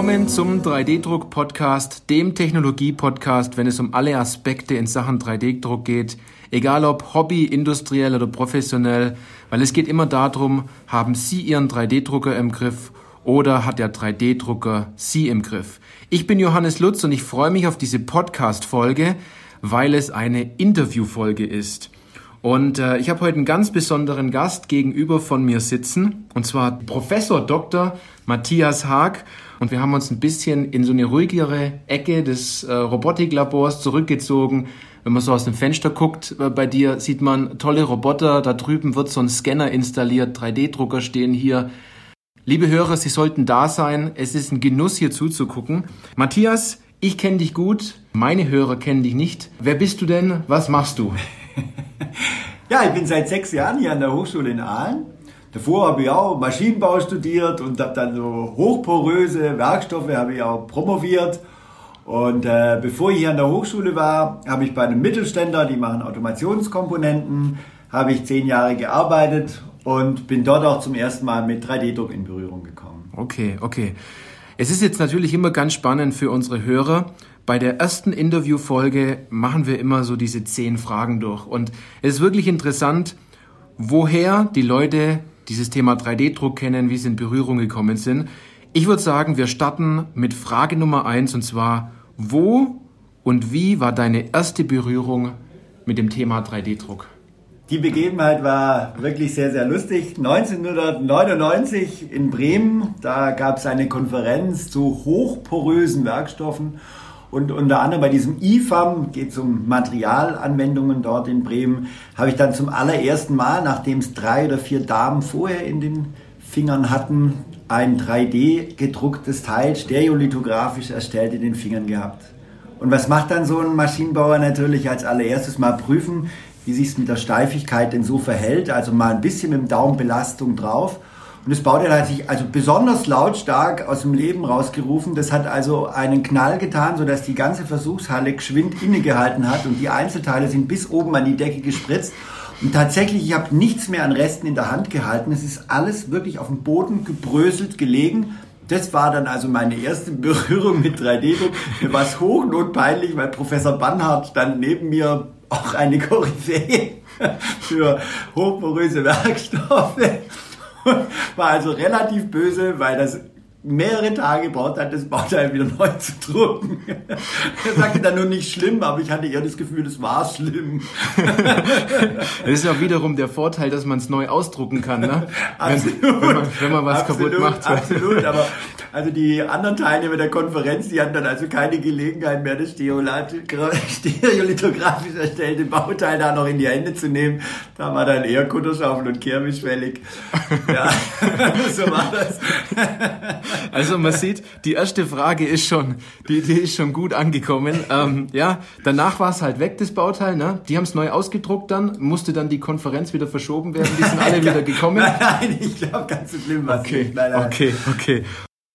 Willkommen zum 3D-Druck-Podcast, dem Technologie-Podcast, wenn es um alle Aspekte in Sachen 3D-Druck geht. Egal ob Hobby, industriell oder professionell, weil es geht immer darum, haben Sie Ihren 3D-Drucker im Griff oder hat der 3D-Drucker Sie im Griff? Ich bin Johannes Lutz und ich freue mich auf diese Podcast-Folge, weil es eine Interview-Folge ist. Und äh, ich habe heute einen ganz besonderen Gast gegenüber von mir sitzen, und zwar Professor Dr. Matthias Haag. Und wir haben uns ein bisschen in so eine ruhigere Ecke des äh, Robotiklabors zurückgezogen. Wenn man so aus dem Fenster guckt, äh, bei dir sieht man tolle Roboter. Da drüben wird so ein Scanner installiert, 3D-Drucker stehen hier. Liebe Hörer, Sie sollten da sein. Es ist ein Genuss, hier zuzugucken. Matthias, ich kenne dich gut. Meine Hörer kennen dich nicht. Wer bist du denn? Was machst du? ja, ich bin seit sechs Jahren hier an der Hochschule in Aalen. Davor habe ich auch Maschinenbau studiert und habe dann so hochporöse Werkstoffe habe ich auch promoviert. Und äh, bevor ich hier an der Hochschule war, habe ich bei einem Mittelständler, die machen Automationskomponenten, habe ich zehn Jahre gearbeitet und bin dort auch zum ersten Mal mit 3D-Druck in Berührung gekommen. Okay, okay. Es ist jetzt natürlich immer ganz spannend für unsere Hörer, bei der ersten Interviewfolge machen wir immer so diese zehn Fragen durch. Und es ist wirklich interessant, woher die Leute dieses Thema 3D-Druck kennen, wie sie in Berührung gekommen sind. Ich würde sagen, wir starten mit Frage Nummer eins und zwar, wo und wie war deine erste Berührung mit dem Thema 3D-Druck? Die Begebenheit war wirklich sehr, sehr lustig. 1999 in Bremen, da gab es eine Konferenz zu hochporösen Werkstoffen und unter anderem bei diesem IFAM, geht es um Materialanwendungen dort in Bremen, habe ich dann zum allerersten Mal, nachdem es drei oder vier Damen vorher in den Fingern hatten, ein 3D gedrucktes Teil stereolithografisch erstellt in den Fingern gehabt. Und was macht dann so ein Maschinenbauer natürlich als allererstes? Mal prüfen, wie sich es mit der Steifigkeit denn so verhält, also mal ein bisschen mit dem Daumen Belastung drauf und das Bauteil hat sich also besonders lautstark aus dem Leben rausgerufen. Das hat also einen Knall getan, sodass die ganze Versuchshalle geschwind innegehalten hat und die Einzelteile sind bis oben an die Decke gespritzt. Und tatsächlich, ich habe nichts mehr an Resten in der Hand gehalten. Es ist alles wirklich auf dem Boden gebröselt gelegen. Das war dann also meine erste Berührung mit 3D-Druck. Mir war es hochnotpeinlich, weil Professor Bannhardt stand neben mir auch eine Koryphäe für hochporöse Werkstoffe. war also relativ böse, weil das mehrere Tage gebraucht hat, das Bauteil wieder neu zu drucken. er sagte dann nur nicht schlimm, aber ich hatte eher das Gefühl, es war schlimm. das ist ja wiederum der Vorteil, dass man es neu ausdrucken kann, ne? Absolut. Wenn, wenn, man, wenn man was absolut, kaputt macht. Absolut, aber also die anderen Teilnehmer der Konferenz, die hatten dann also keine Gelegenheit mehr, das stereolithografisch erstellte Bauteil da noch in die Hände zu nehmen. Da war dann eher Kutterschaufel und Kirmisch fällig. Ja, so war das. Also man sieht, die erste Frage ist schon, die, die ist schon gut angekommen. Ähm, ja, danach war es halt weg, das Bauteil. Ne? Die haben es neu ausgedruckt dann, musste dann die Konferenz wieder verschoben werden. Die sind alle wieder gekommen. Nein, ich glaube, ganz so schlimm war okay, nicht. Nein, nein. Okay, okay.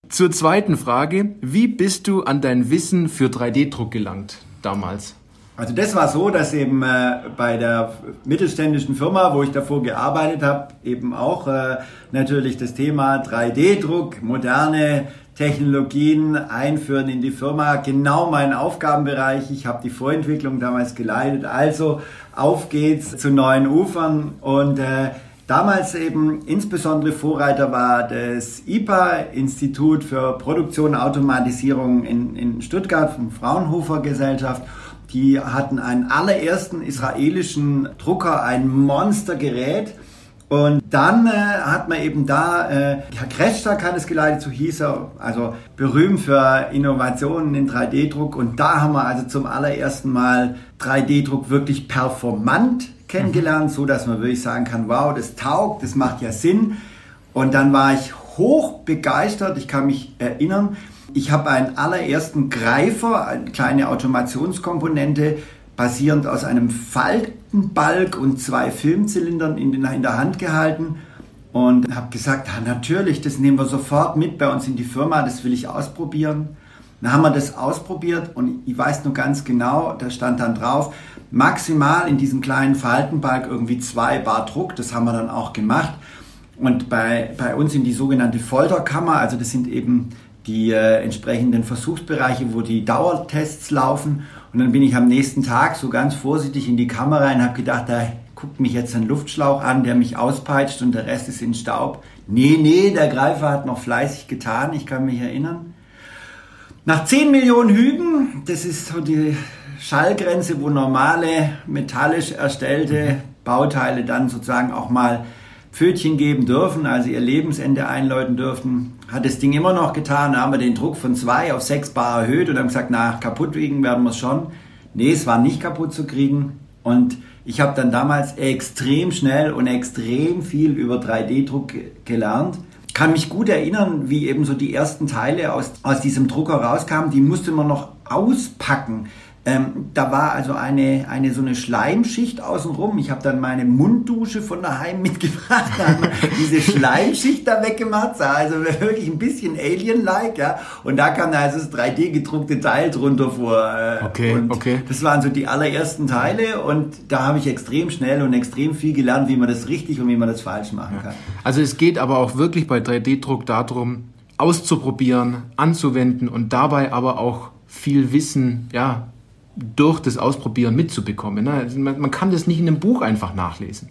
Zur zweiten Frage. Wie bist du an dein Wissen für 3D-Druck gelangt damals? Also das war so, dass eben äh, bei der mittelständischen Firma, wo ich davor gearbeitet habe, eben auch äh, natürlich das Thema 3D-Druck, moderne Technologien einführen in die Firma, genau mein Aufgabenbereich. Ich habe die Vorentwicklung damals geleitet. Also auf geht's zu neuen Ufern und äh, Damals eben insbesondere Vorreiter war das IPA, Institut für Produktion und Automatisierung in, in Stuttgart von Fraunhofer Gesellschaft. Die hatten einen allerersten israelischen Drucker, ein Monstergerät. Und dann äh, hat man eben da, äh, Herr Kretschak hat es geleitet, so hieß er, also berühmt für Innovationen in 3D-Druck. Und da haben wir also zum allerersten Mal 3D-Druck wirklich performant kennengelernt, so dass man wirklich sagen kann, wow, das taugt, das macht ja Sinn. Und dann war ich hoch begeistert. Ich kann mich erinnern, ich habe einen allerersten Greifer, eine kleine Automationskomponente, basierend aus einem Faltenbalg und zwei Filmzylindern in, in der Hand gehalten und habe gesagt, ja, natürlich, das nehmen wir sofort mit bei uns in die Firma, das will ich ausprobieren. Dann haben wir das ausprobiert und ich weiß nur ganz genau, da stand dann drauf, maximal in diesem kleinen Faltenbalg irgendwie zwei Bar Druck. Das haben wir dann auch gemacht. Und bei, bei uns in die sogenannte Folterkammer, also das sind eben die äh, entsprechenden Versuchsbereiche, wo die Dauertests laufen. Und dann bin ich am nächsten Tag so ganz vorsichtig in die Kamera und habe gedacht, da guckt mich jetzt ein Luftschlauch an, der mich auspeitscht und der Rest ist in Staub. Nee, nee, der Greifer hat noch fleißig getan, ich kann mich erinnern. Nach 10 Millionen Hüben, das ist so die Schallgrenze, wo normale metallisch erstellte Bauteile dann sozusagen auch mal Pfötchen geben dürfen, also ihr Lebensende einläuten dürfen, hat das Ding immer noch getan. Da haben wir den Druck von 2 auf 6 Bar erhöht und haben gesagt, na, kaputt kriegen werden wir es schon. Nee, es war nicht kaputt zu kriegen. Und ich habe dann damals extrem schnell und extrem viel über 3D-Druck gelernt. Kann mich gut erinnern, wie eben so die ersten Teile aus, aus diesem Drucker rauskamen. Die musste man noch auspacken. Ähm, da war also eine, eine so eine Schleimschicht außenrum. Ich habe dann meine Munddusche von daheim mitgebracht, dann diese Schleimschicht da weggemacht, sah also wirklich ein bisschen Alien-like, ja. Und da kam da also das 3D gedruckte Teil drunter vor. Äh, okay, und okay. Das waren so die allerersten Teile und da habe ich extrem schnell und extrem viel gelernt, wie man das richtig und wie man das falsch machen kann. Also es geht aber auch wirklich bei 3D-Druck darum, auszuprobieren, anzuwenden und dabei aber auch viel Wissen, ja, durch das Ausprobieren mitzubekommen. Ne? Also man kann das nicht in einem Buch einfach nachlesen.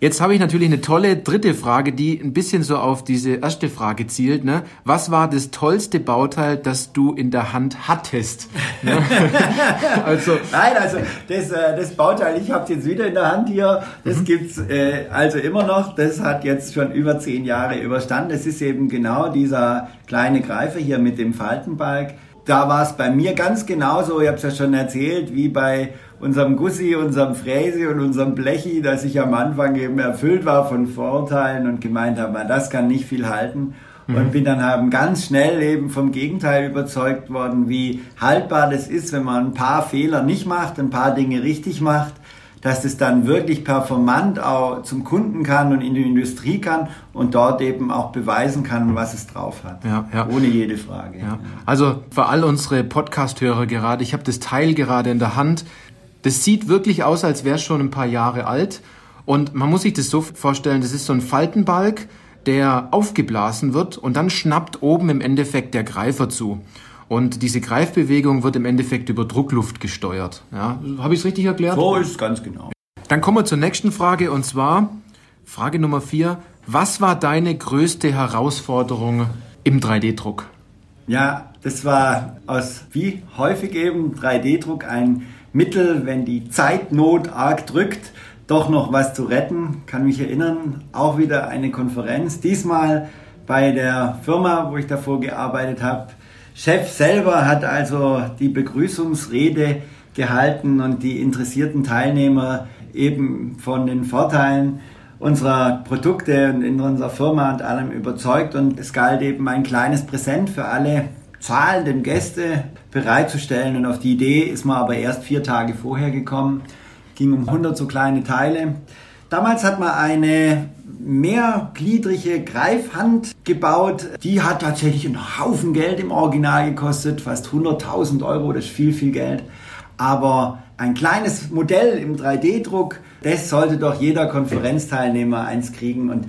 Jetzt habe ich natürlich eine tolle dritte Frage, die ein bisschen so auf diese erste Frage zielt. Ne? Was war das tollste Bauteil, das du in der Hand hattest? Ne? also Nein, also das, äh, das Bauteil, ich habe es jetzt wieder in der Hand hier, das mhm. gibt's äh, also immer noch. Das hat jetzt schon über zehn Jahre überstanden. Das ist eben genau dieser kleine Greifer hier mit dem Faltenbalg da war es bei mir ganz genauso, ich habe es ja schon erzählt, wie bei unserem Gussi, unserem Fräsi und unserem Blechi, dass ich am Anfang eben erfüllt war von Vorurteilen und gemeint habe, das kann nicht viel halten. Mhm. Und bin dann haben ganz schnell eben vom Gegenteil überzeugt worden, wie haltbar das ist, wenn man ein paar Fehler nicht macht, ein paar Dinge richtig macht dass es dann wirklich performant auch zum Kunden kann und in die Industrie kann und dort eben auch beweisen kann, was es drauf hat. Ja, ja. Ohne jede Frage. Ja. Also für all unsere Podcast-Hörer gerade, ich habe das Teil gerade in der Hand. Das sieht wirklich aus, als wäre es schon ein paar Jahre alt. Und man muss sich das so vorstellen, das ist so ein Faltenbalg, der aufgeblasen wird und dann schnappt oben im Endeffekt der Greifer zu. Und diese Greifbewegung wird im Endeffekt über Druckluft gesteuert. Ja, Habe ich es richtig erklärt? So ist es ganz genau. Dann kommen wir zur nächsten Frage und zwar Frage Nummer vier. Was war deine größte Herausforderung im 3D-Druck? Ja, das war aus wie häufig eben 3D-Druck ein Mittel, wenn die Zeitnot arg drückt, doch noch was zu retten. Kann mich erinnern, auch wieder eine Konferenz, diesmal bei der Firma, wo ich davor gearbeitet habe, Chef selber hat also die Begrüßungsrede gehalten und die interessierten Teilnehmer eben von den Vorteilen unserer Produkte und in unserer Firma und allem überzeugt. Und es galt eben ein kleines Präsent für alle zahlenden Gäste bereitzustellen. Und auf die Idee ist man aber erst vier Tage vorher gekommen, ging um 100 so kleine Teile. Damals hat man eine mehrgliedrige Greifhand gebaut. Die hat tatsächlich einen Haufen Geld im Original gekostet, fast 100.000 Euro, das ist viel, viel Geld. Aber ein kleines Modell im 3D-Druck, das sollte doch jeder Konferenzteilnehmer eins kriegen. Und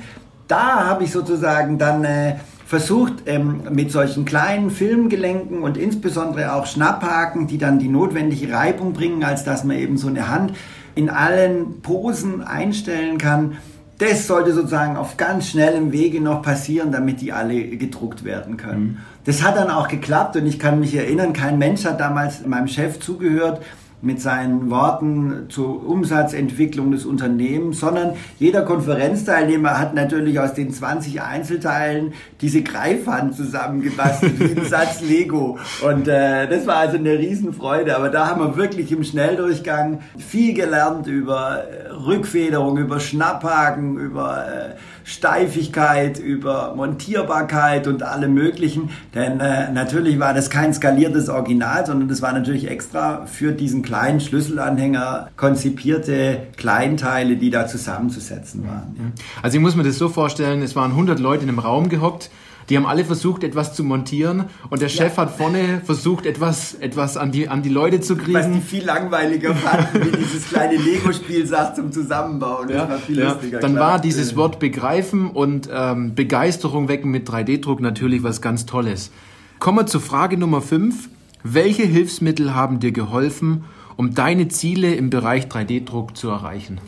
da habe ich sozusagen dann äh, versucht, ähm, mit solchen kleinen Filmgelenken und insbesondere auch Schnapphaken, die dann die notwendige Reibung bringen, als dass man eben so eine Hand in allen Posen einstellen kann, das sollte sozusagen auf ganz schnellem Wege noch passieren, damit die alle gedruckt werden können. Mhm. Das hat dann auch geklappt und ich kann mich erinnern, kein Mensch hat damals meinem Chef zugehört mit seinen Worten zur Umsatzentwicklung des Unternehmens, sondern jeder Konferenzteilnehmer hat natürlich aus den 20 Einzelteilen diese Greifhand zusammengebastelt, wie ein Satz Lego. Und äh, das war also eine Riesenfreude. Aber da haben wir wirklich im Schnelldurchgang viel gelernt über äh, Rückfederung, über Schnapphaken, über äh, Steifigkeit, über Montierbarkeit und alle möglichen. Denn äh, natürlich war das kein skaliertes Original, sondern das war natürlich extra für diesen kleinen Schlüsselanhänger konzipierte Kleinteile, die da zusammenzusetzen waren. Also ich muss mir das so vorstellen, es waren 100 Leute in einem Raum gehockt die haben alle versucht, etwas zu montieren und der Chef ja. hat vorne versucht, etwas, etwas an, die, an die Leute zu kriegen. Was die viel langweiliger fanden, wie dieses kleine Lego-Spiel sagt zum Zusammenbauen. Das ja, war viel ja. lustiger. Dann klar. war dieses Wort begreifen und ähm, Begeisterung wecken mit 3D-Druck natürlich was ganz Tolles. Kommen wir zur Frage Nummer 5. Welche Hilfsmittel haben dir geholfen, um deine Ziele im Bereich 3D-Druck zu erreichen?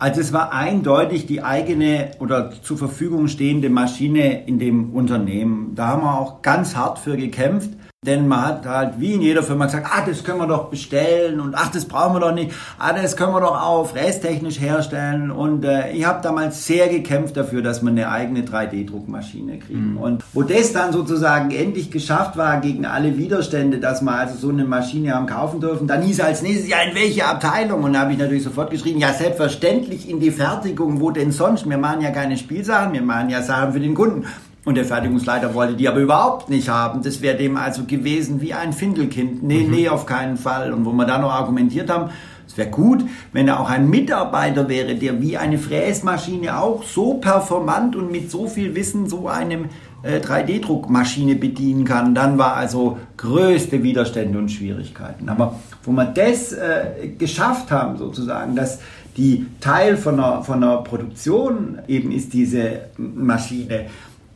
Also es war eindeutig die eigene oder zur Verfügung stehende Maschine in dem Unternehmen. Da haben wir auch ganz hart für gekämpft. Denn man hat halt wie in jeder Firma gesagt, ah, das können wir doch bestellen und ach, das brauchen wir doch nicht, ah, das können wir doch auch frästechnisch herstellen. Und äh, ich habe damals sehr gekämpft dafür, dass wir eine eigene 3D-Druckmaschine kriegen. Mhm. Und wo das dann sozusagen endlich geschafft war gegen alle Widerstände, dass wir also so eine Maschine haben kaufen dürfen, dann hieß als nächstes, ja, in welche Abteilung? Und da habe ich natürlich sofort geschrieben, ja, selbstverständlich in die Fertigung, wo denn sonst? Wir machen ja keine Spielsachen, wir machen ja Sachen für den Kunden. Und der Fertigungsleiter wollte die aber überhaupt nicht haben. Das wäre dem also gewesen wie ein Findelkind. Nee, mhm. nee, auf keinen Fall. Und wo wir dann noch argumentiert haben, es wäre gut, wenn er auch ein Mitarbeiter wäre, der wie eine Fräsmaschine auch so performant und mit so viel Wissen so einem äh, 3D-Druckmaschine bedienen kann. Dann war also größte Widerstände und Schwierigkeiten. Aber wo wir das äh, geschafft haben, sozusagen, dass die Teil von einer, von einer Produktion eben ist diese Maschine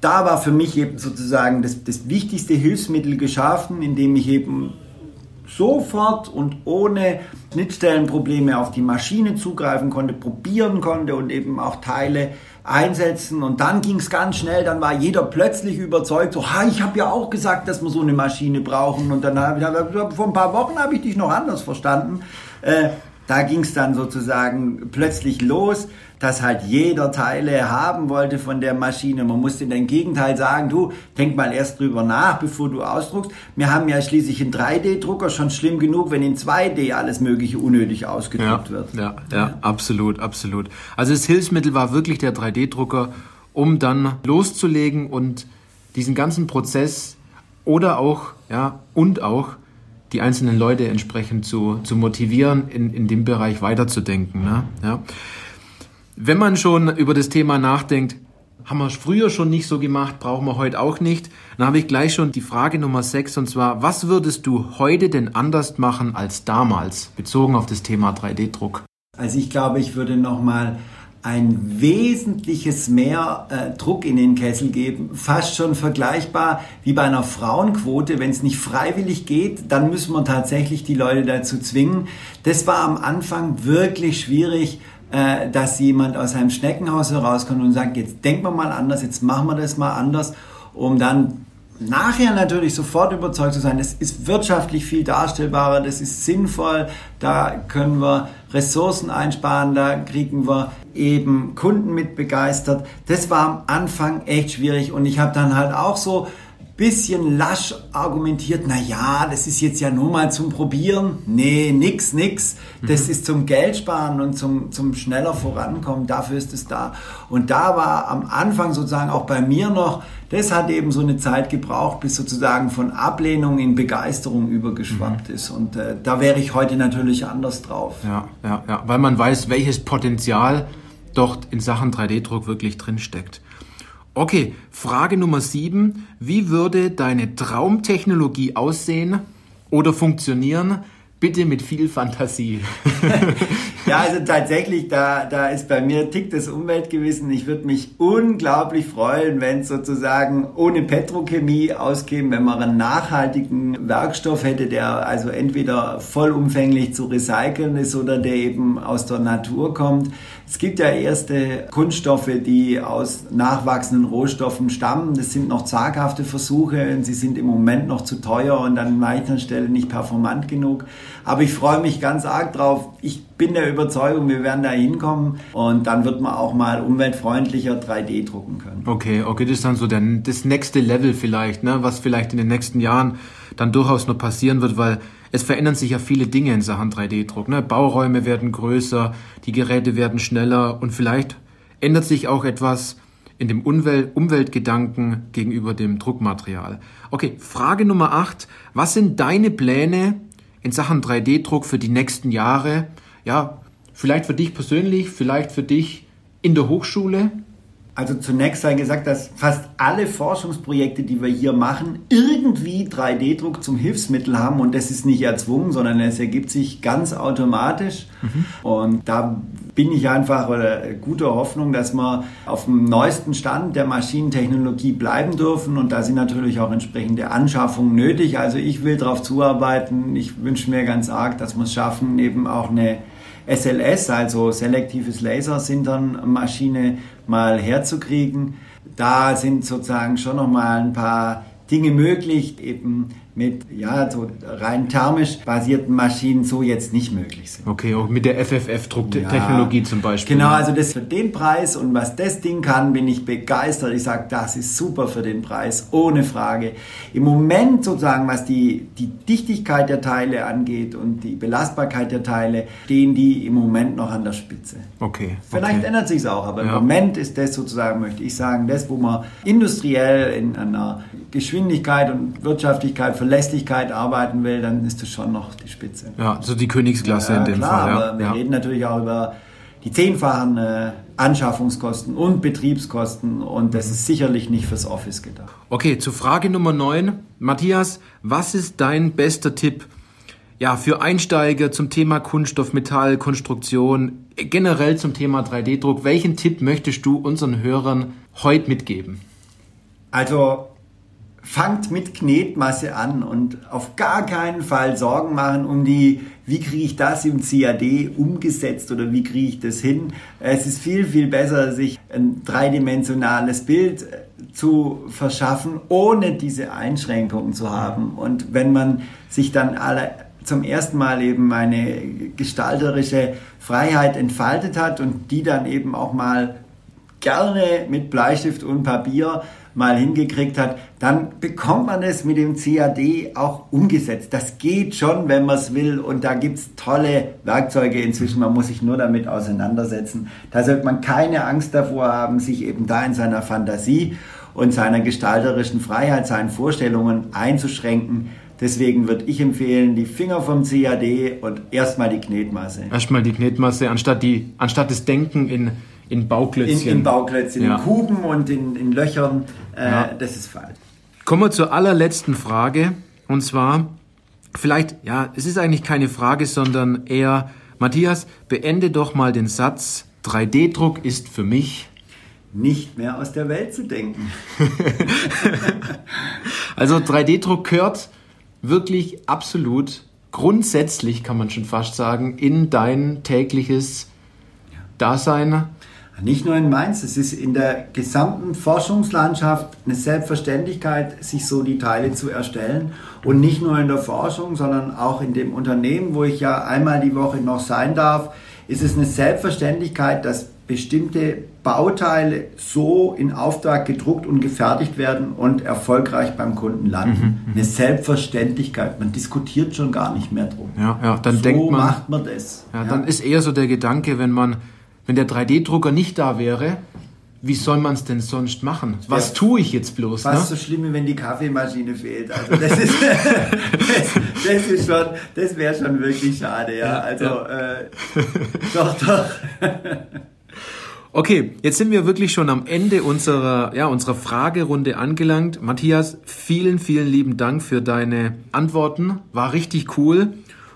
da war für mich eben sozusagen das, das wichtigste Hilfsmittel geschaffen, indem ich eben sofort und ohne Schnittstellenprobleme auf die Maschine zugreifen konnte, probieren konnte und eben auch Teile einsetzen. Und dann ging es ganz schnell, dann war jeder plötzlich überzeugt, so, ha, ich habe ja auch gesagt, dass wir so eine Maschine brauchen. Und dann habe ich, vor ein paar Wochen habe ich dich noch anders verstanden. Äh, da ging es dann sozusagen plötzlich los, dass halt jeder Teile haben wollte von der Maschine. Man musste im Gegenteil sagen, du, denk mal erst drüber nach, bevor du ausdruckst. Wir haben ja schließlich einen 3D-Drucker schon schlimm genug, wenn in 2D alles Mögliche unnötig ausgedruckt ja, wird. Ja, ja, absolut, absolut. Also das Hilfsmittel war wirklich der 3D-Drucker, um dann loszulegen und diesen ganzen Prozess oder auch, ja, und auch die einzelnen Leute entsprechend zu, zu motivieren, in, in dem Bereich weiterzudenken. Ne? Ja. Wenn man schon über das Thema nachdenkt, haben wir es früher schon nicht so gemacht, brauchen wir heute auch nicht. Dann habe ich gleich schon die Frage Nummer 6 und zwar, was würdest du heute denn anders machen als damals, bezogen auf das Thema 3D-Druck? Also ich glaube, ich würde nochmal ein wesentliches mehr äh, Druck in den Kessel geben, fast schon vergleichbar wie bei einer Frauenquote. Wenn es nicht freiwillig geht, dann müssen wir tatsächlich die Leute dazu zwingen. Das war am Anfang wirklich schwierig, äh, dass jemand aus einem Schneckenhaus herauskommt und sagt, jetzt denken wir mal anders, jetzt machen wir das mal anders, um dann nachher natürlich sofort überzeugt zu sein, das ist wirtschaftlich viel darstellbarer, das ist sinnvoll, da können wir Ressourcen einsparen, da kriegen wir eben Kunden mit begeistert. Das war am Anfang echt schwierig und ich habe dann halt auch so bisschen lasch argumentiert, na ja, das ist jetzt ja nur mal zum Probieren. Nee, nix, nix. Das mhm. ist zum Geldsparen und zum, zum schneller Vorankommen. Dafür ist es da. Und da war am Anfang sozusagen auch bei mir noch, das hat eben so eine Zeit gebraucht, bis sozusagen von Ablehnung in Begeisterung übergeschwappt mhm. ist. Und äh, da wäre ich heute natürlich anders drauf. Ja, ja, ja, weil man weiß, welches Potenzial dort in Sachen 3D-Druck wirklich drinsteckt. Okay, Frage Nummer sieben. Wie würde deine Traumtechnologie aussehen oder funktionieren? Bitte mit viel Fantasie. ja, also tatsächlich, da, da ist bei mir tickt das Umweltgewissen. Ich würde mich unglaublich freuen, wenn es sozusagen ohne Petrochemie auskäme, wenn man einen nachhaltigen Werkstoff hätte, der also entweder vollumfänglich zu recyceln ist oder der eben aus der Natur kommt. Es gibt ja erste Kunststoffe, die aus nachwachsenden Rohstoffen stammen. Das sind noch zaghafte Versuche sie sind im Moment noch zu teuer und an manchen Stellen nicht performant genug. Aber ich freue mich ganz arg drauf. Ich bin der Überzeugung, wir werden da hinkommen und dann wird man auch mal umweltfreundlicher 3D drucken können. Okay, okay, das ist dann so der, das nächste Level vielleicht, ne, was vielleicht in den nächsten Jahren dann durchaus noch passieren wird, weil es verändern sich ja viele Dinge in Sachen 3D-Druck. Ne? Bauräume werden größer, die Geräte werden schneller und vielleicht ändert sich auch etwas in dem Umwelt Umweltgedanken gegenüber dem Druckmaterial. Okay, Frage Nummer 8. Was sind deine Pläne in Sachen 3D-Druck für die nächsten Jahre? Ja, vielleicht für dich persönlich, vielleicht für dich in der Hochschule? Also zunächst sei gesagt, dass fast alle Forschungsprojekte, die wir hier machen, irgendwie 3D-Druck zum Hilfsmittel haben und das ist nicht erzwungen, sondern es ergibt sich ganz automatisch. Mhm. Und da bin ich einfach oder guter Hoffnung, dass wir auf dem neuesten Stand der Maschinentechnologie bleiben dürfen und da sind natürlich auch entsprechende Anschaffungen nötig. Also ich will darauf zuarbeiten. Ich wünsche mir ganz arg, dass wir es schaffen, eben auch eine SLS, also selektives Lasersintern-Maschine mal herzukriegen. Da sind sozusagen schon nochmal ein paar Dinge möglich, eben mit ja, so rein thermisch basierten Maschinen so jetzt nicht möglich sind. Okay, auch mit der FFF-Drucktechnologie ja, zum Beispiel. Genau, also das für den Preis und was das Ding kann, bin ich begeistert. Ich sage, das ist super für den Preis, ohne Frage. Im Moment sozusagen, was die, die Dichtigkeit der Teile angeht und die Belastbarkeit der Teile, stehen die im Moment noch an der Spitze. Okay. Vielleicht okay. ändert sich es auch, aber ja. im Moment ist das sozusagen, möchte ich sagen, das, wo man industriell in einer Geschwindigkeit und Wirtschaftlichkeit Verlässlichkeit arbeiten will, dann ist das schon noch die Spitze. Ja, so die Königsklasse ja, in dem klar, Fall. Ja. Aber wir ja. reden natürlich auch über die zehnfachen äh, Anschaffungskosten und Betriebskosten und das ist sicherlich nicht fürs Office gedacht. Okay, zu Frage Nummer 9. Matthias, was ist dein bester Tipp ja, für Einsteiger zum Thema Kunststoff, Metall, Konstruktion, generell zum Thema 3D-Druck? Welchen Tipp möchtest du unseren Hörern heute mitgeben? Also fangt mit Knetmasse an und auf gar keinen Fall Sorgen machen um die, wie kriege ich das im CAD umgesetzt oder wie kriege ich das hin. Es ist viel, viel besser, sich ein dreidimensionales Bild äh, zu verschaffen, ohne diese Einschränkungen zu haben. Und wenn man sich dann alle zum ersten Mal eben eine gestalterische Freiheit entfaltet hat und die dann eben auch mal gerne mit Bleistift und Papier mal hingekriegt hat, dann bekommt man es mit dem CAD auch umgesetzt. Das geht schon, wenn man es will und da gibt es tolle Werkzeuge inzwischen. Man muss sich nur damit auseinandersetzen. Da sollte man keine Angst davor haben, sich eben da in seiner Fantasie und seiner gestalterischen Freiheit, seinen Vorstellungen einzuschränken. Deswegen würde ich empfehlen, die Finger vom CAD und erstmal die Knetmasse. Erstmal die Knetmasse, anstatt, die, anstatt das Denken in in Bauklötzchen. In, in Bauklötzchen, ja. in Kuben und in, in Löchern. Äh, ja. Das ist falsch. Kommen wir zur allerletzten Frage. Und zwar, vielleicht, ja, es ist eigentlich keine Frage, sondern eher, Matthias, beende doch mal den Satz, 3D-Druck ist für mich nicht mehr aus der Welt zu denken. also 3D-Druck gehört wirklich absolut, grundsätzlich kann man schon fast sagen, in dein tägliches Dasein. Nicht nur in Mainz, es ist in der gesamten Forschungslandschaft eine Selbstverständlichkeit, sich so die Teile zu erstellen. Und nicht nur in der Forschung, sondern auch in dem Unternehmen, wo ich ja einmal die Woche noch sein darf, ist es eine Selbstverständlichkeit, dass bestimmte Bauteile so in Auftrag gedruckt und gefertigt werden und erfolgreich beim Kunden landen. Mhm, mhm. eine Selbstverständlichkeit. Man diskutiert schon gar nicht mehr drum. Ja, ja, dann so denkt man, macht man das. Ja, ja, Dann ist eher so der Gedanke, wenn man wenn der 3D-Drucker nicht da wäre, wie soll man es denn sonst machen? Was ja, tue ich jetzt bloß? Fast ne? so schlimm, wenn die Kaffeemaschine fehlt. Also das ist, das, das, ist schon, das wäre schon wirklich schade, ja. ja also ja. Äh, doch, doch. Okay, jetzt sind wir wirklich schon am Ende unserer, ja, unserer Fragerunde angelangt. Matthias, vielen, vielen lieben Dank für deine Antworten. War richtig cool.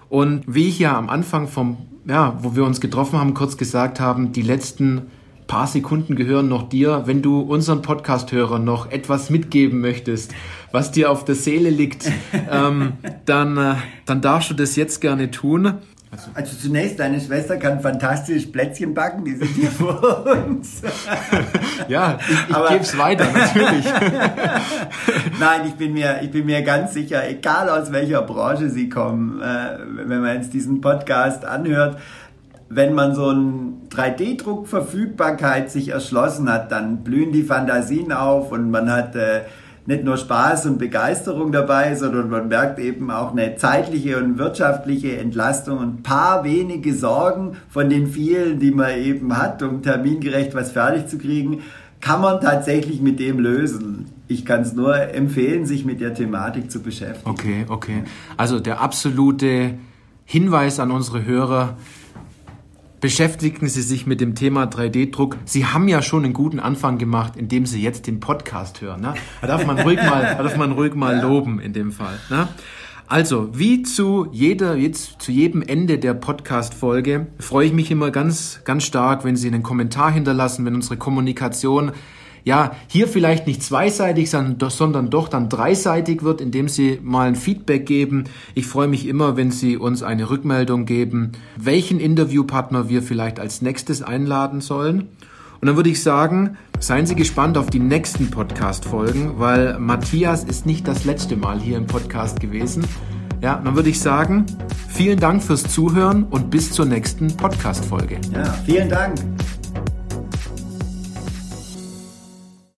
Und wie ich ja am Anfang vom ja, wo wir uns getroffen haben, kurz gesagt haben, die letzten paar Sekunden gehören noch dir. Wenn du unseren Podcast-Hörern noch etwas mitgeben möchtest, was dir auf der Seele liegt, ähm, dann, äh, dann darfst du das jetzt gerne tun. Also, also, zunächst, deine Schwester kann fantastisch Plätzchen backen, die sind hier vor uns. ja, ich, ich gebe es weiter, natürlich. Nein, ich bin, mir, ich bin mir ganz sicher, egal aus welcher Branche sie kommen, äh, wenn man jetzt diesen Podcast anhört, wenn man so ein 3D-Druck-Verfügbarkeit sich erschlossen hat, dann blühen die Fantasien auf und man hat... Äh, nicht nur Spaß und Begeisterung dabei, sondern man merkt eben auch eine zeitliche und wirtschaftliche Entlastung und ein paar wenige Sorgen von den vielen, die man eben hat, um termingerecht was fertig zu kriegen, kann man tatsächlich mit dem lösen. Ich kann es nur empfehlen, sich mit der Thematik zu beschäftigen. Okay, okay. Also der absolute Hinweis an unsere Hörer, beschäftigen Sie sich mit dem Thema 3D-Druck. Sie haben ja schon einen guten Anfang gemacht, indem Sie jetzt den Podcast hören. Ne? Da darf man ruhig mal, da darf man ruhig mal loben in dem Fall. Ne? Also, wie zu jeder, jetzt zu jedem Ende der Podcast-Folge freue ich mich immer ganz, ganz stark, wenn Sie einen Kommentar hinterlassen, wenn unsere Kommunikation ja, hier vielleicht nicht zweiseitig, sondern doch dann dreiseitig wird, indem Sie mal ein Feedback geben. Ich freue mich immer, wenn Sie uns eine Rückmeldung geben, welchen Interviewpartner wir vielleicht als nächstes einladen sollen. Und dann würde ich sagen, seien Sie gespannt auf die nächsten Podcast-Folgen, weil Matthias ist nicht das letzte Mal hier im Podcast gewesen. Ja, dann würde ich sagen, vielen Dank fürs Zuhören und bis zur nächsten Podcast-Folge. Ja, vielen Dank.